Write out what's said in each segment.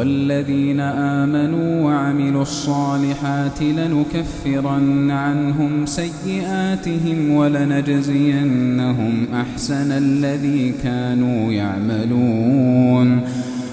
والذين آمنوا وعملوا الصالحات لنكفرن عنهم سيئاتهم ولنجزينهم أحسن الذي كانوا يعملون.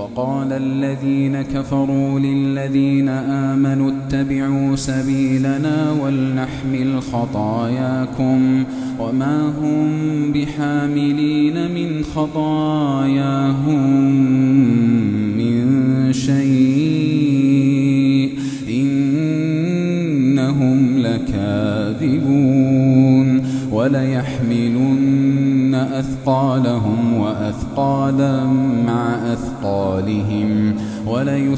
وقال الذين كفروا للذين آمنوا اتبعوا سبيلنا ولنحمل خطاياكم وما هم بحاملين من خطاياهم من شيء إنهم لكاذبون وليحملن أثقالهم وأثقالا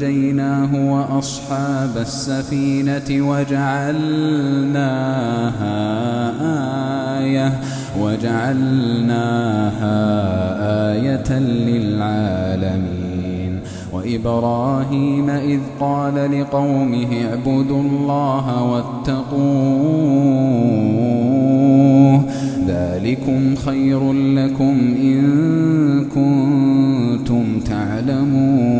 فأنجيناه وأصحاب السفينة وجعلناها آية وجعلناها آية للعالمين وإبراهيم إذ قال لقومه اعبدوا الله واتقوه ذلكم خير لكم إن كنتم تعلمون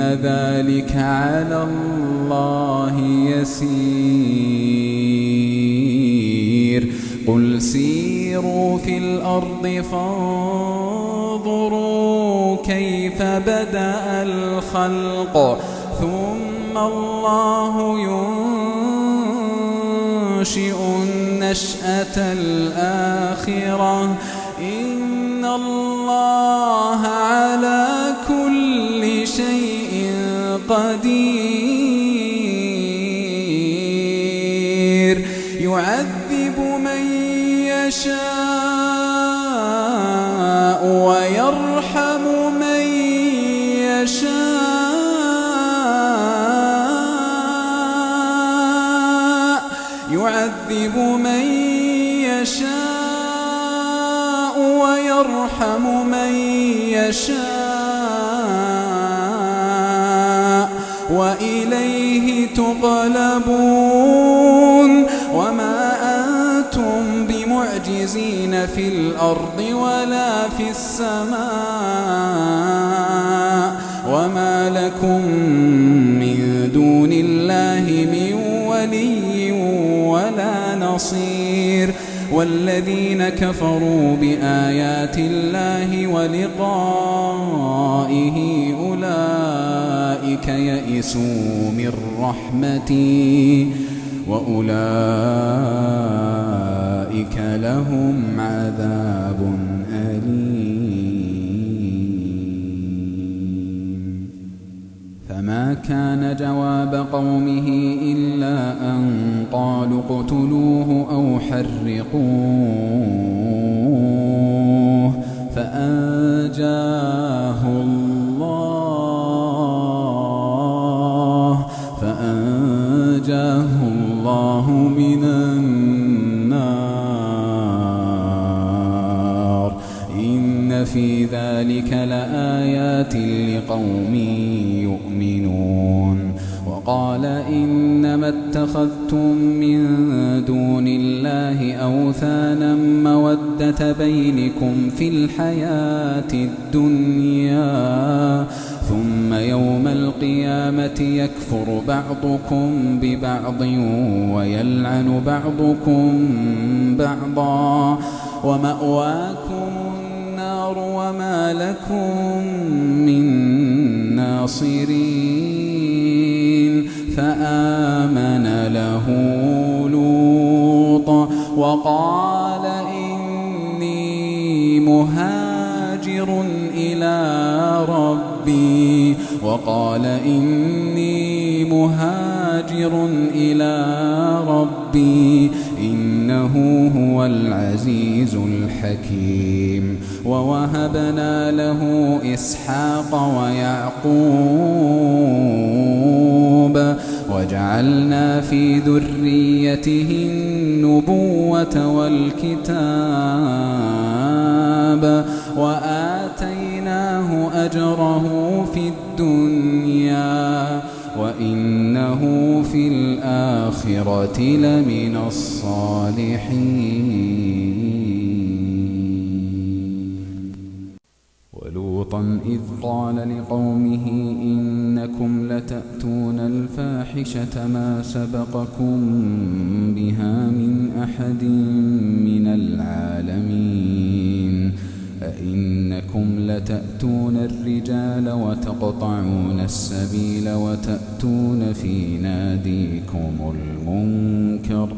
ذلك على الله يسير. قل سيروا في الأرض فانظروا كيف بدأ الخلق. ثم الله ينشئ النشأة الآخرة. يشاء ويرحم من يشاء يعذب من يشاء ويرحم من يشاء وإليه تقلبون. وما أنتم بمعجزين في الأرض ولا في السماء وما لكم من دون الله من ولي ولا نصير والذين كفروا بآيات الله ولقائه أولئك يئسوا من رحمتي وأولئك لهم عذاب أليم فما كان جواب قومه إلا أن قالوا اقتلوه أو حرقوه فأنجاه في ذلك لآيات لقوم يؤمنون. وقال إنما اتخذتم من دون الله أوثانا مودة بينكم في الحياة الدنيا ثم يوم القيامة يكفر بعضكم ببعض ويلعن بعضكم بعضا. ومأواكم النار وما لكم من ناصرين. فآمن له لوط وقال إني مهاجر إلى ربي. وقال إني مهاجر إلى ربي. إنه هو العزيز الحكيم. ووهبنا له إسحاق ويعقوب وجعلنا في ذريته النبوة والكتاب وآتيناه أجره في الدنيا. وإنه في الآخرة لمن الصالحين. ولوطا إذ قال لقومه إنكم لتأتون الفاحشة ما سبقكم بها من أحد من العالمين. أئنكم لتأتون الرجال وتقطعون السبيل وتأتون في ناديكم المنكر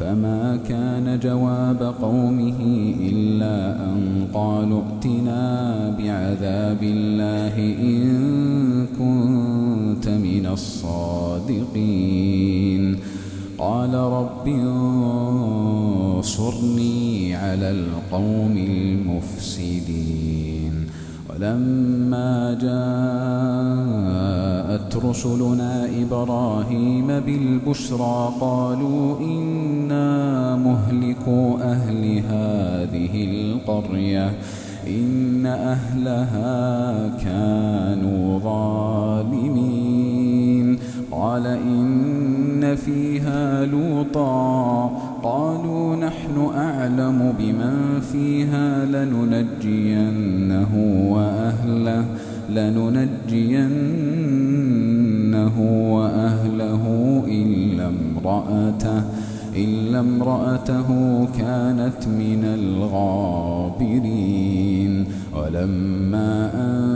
فما كان جواب قومه إلا أن قالوا ائتنا بعذاب الله إن كنت من الصادقين. قال رب انصرني على القوم المفسدين. ولما جاءت رسلنا إبراهيم بالبشرى قالوا إنا مهلكو أهل هذه القرية إن أهلها كانوا ظالمين. قال إن فيها لوطا قالوا نحن أعلم بمن فيها لننجينه وأهله لننجينه وأهله إلا امرأته إلا امرأته كانت من الغابرين. ولما أن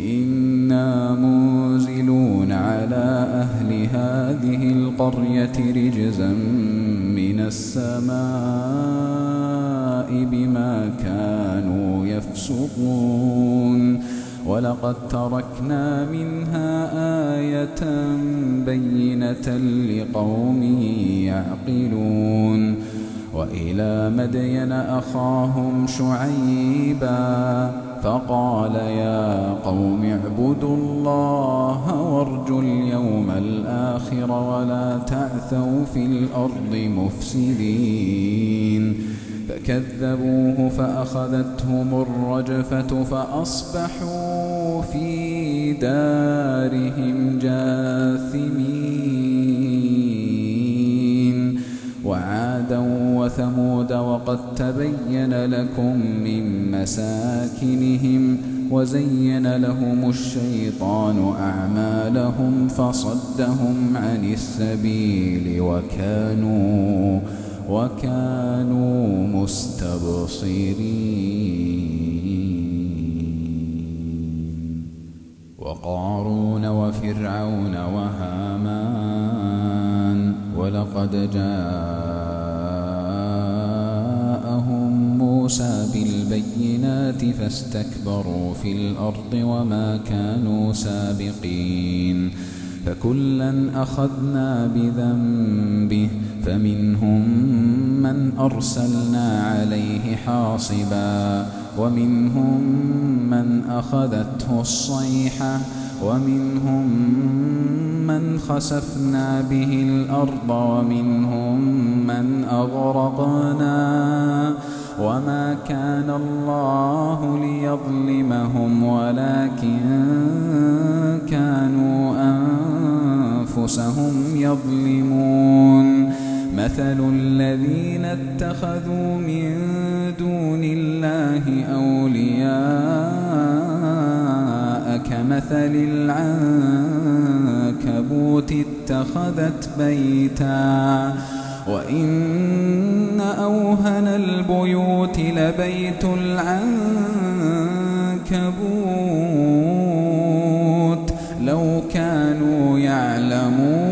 إنا منزلون على أهل هذه القرية رجزا من السماء بما كانوا يفسقون ولقد تركنا منها آية بينة لقوم يعقلون وإلى مدين أخاهم شعيبا فقال يا قوم اعبدوا الله وارجوا اليوم الآخر ولا تعثوا في الأرض مفسدين. فكذبوه فأخذتهم الرجفة فأصبحوا في دارهم جاثمين. وثمود وقد تبين لكم من مساكنهم وزين لهم الشيطان أعمالهم فصدهم عن السبيل وكانوا وكانوا مستبصرين. وقارون وفرعون وهامان ولقد جاءهم موسى بالبينات فاستكبروا في الأرض وما كانوا سابقين فكلا أخذنا بذنبه فمنهم من أرسلنا عليه حاصبا ومنهم من أخذته الصيحة ومنهم من خسفنا به الأرض ومنهم من أغرقنا وما كان الله ليظلمهم ولكن كانوا أنفسهم يظلمون مثل الذين اتخذوا من دون الله أولياء كمثل العنكبوت اتخذت بيتا وإن أوهن البيوت لبيت العنكبوت لو كانوا يعلمون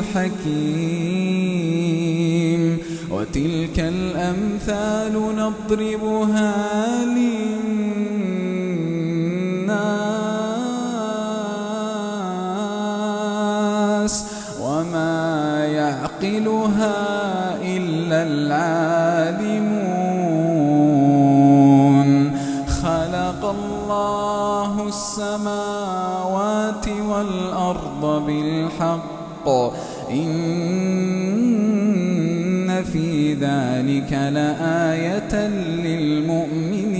الحكيم. وتلك الأمثال نضربها للناس. وما يعقلها إلا العالمون. خلق الله السماوات والأرض بالحق. إن في ذلك لآية للمؤمنين.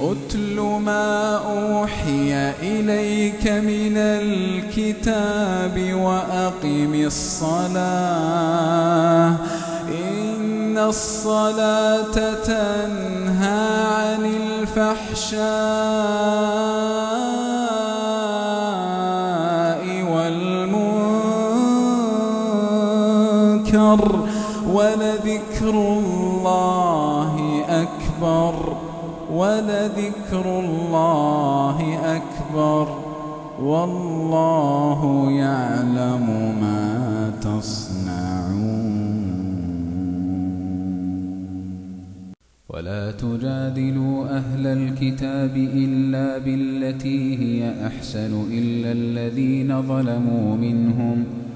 أتل ما أوحي إليك من الكتاب وأقم الصلاة. إن الصلاة تنهى عن الفحشاء. النار ولذكر الله أكبر ولذكر الله أكبر. والله يعلم ما تصنعون. ولا تجادلوا أهل الكتاب إلا بالتي هي أحسن إلا الذين ظلموا منهم ۖ.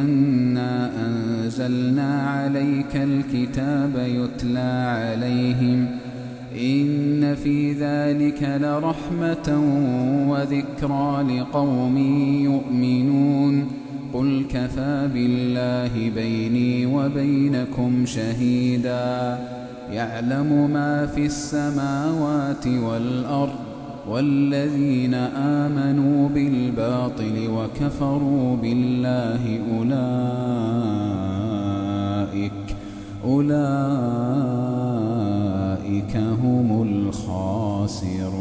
أنزلنا عليك الكتاب يتلى عليهم إن في ذلك لرحمة وذكرى لقوم يؤمنون قل كفى بالله بيني وبينكم شهيداً يعلم ما في السماوات والأرض والذين آمنوا بالباطل وكفروا بالله أولئك أولئك هم الخاسرون.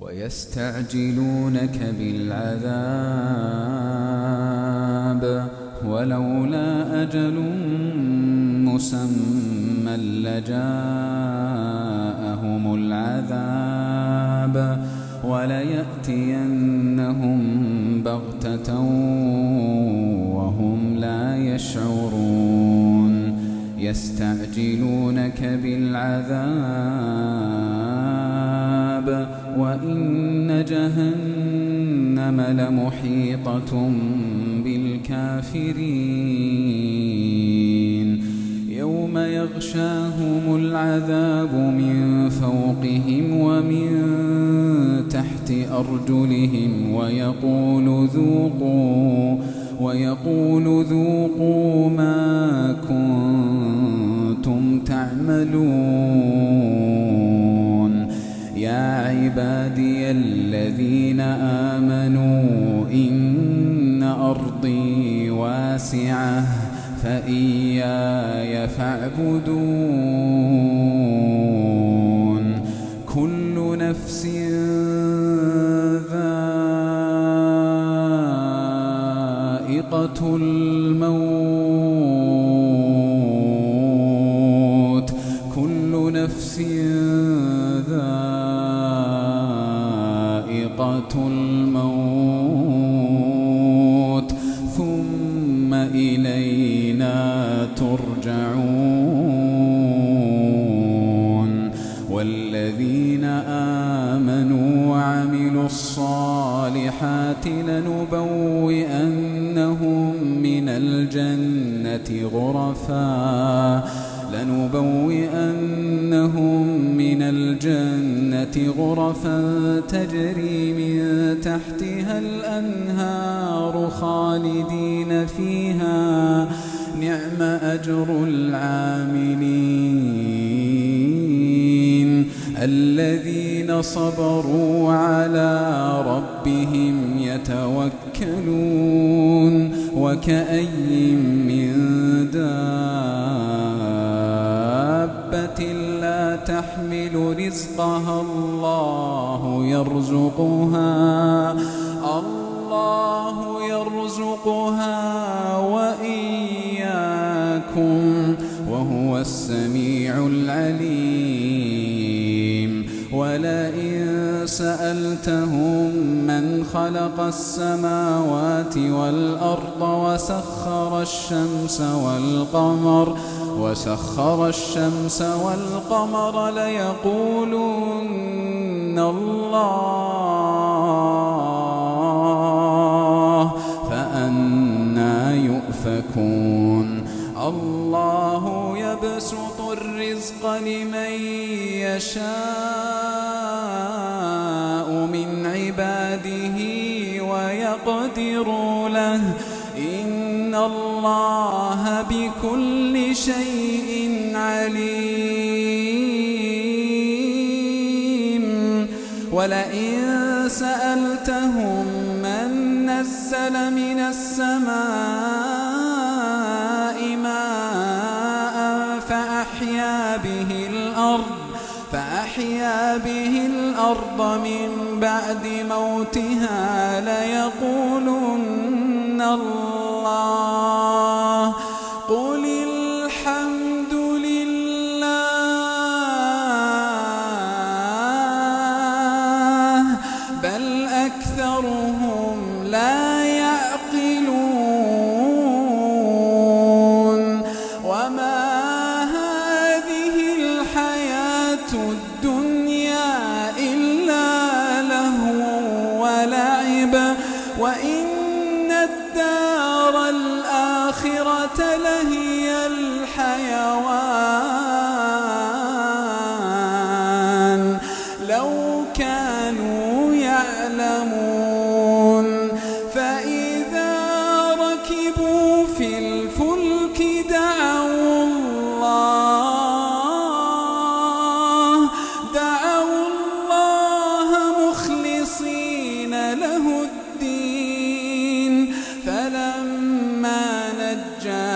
ويستعجلونك بالعذاب. ولولا أجل مسمى لجاءهم العذاب. وليأتينهم بغتة يشعرون يستعجلونك بالعذاب وإن جهنم لمحيطة الكافرين يوم يغشاهم العذاب من فوقهم ومن تحت أرجلهم ويقول ذوقوا ويقول ذوقوا ما كنتم تعملون. يا عبادي الذين آمنوا إن أرضي واسعة فإياي فاعبدون. كل نفس ذائقة الجنة غرفا لنبوئنهم من الجنة غرفا تجري من تحتها الأنهار خالدين فيها. نعم أجر العاملين الذين صبروا على ربهم يتوكلون. وكأي من دابة لا تحمل رزقها الله يرزقها. الله خلق السماوات والأرض وسخر الشمس والقمر وسخر الشمس والقمر ليقولن الله فأنا يؤفكون الله يبسط الرزق لمن يشاء ويقدر له. إن الله بكل شيء عليم. ولئن سألتهم من نزل من السماء فأحيا به الأرض من بعد موتها ليقولن الله. قل الحمد لله بل أكثرهم لا له الدين. فلما نجاهم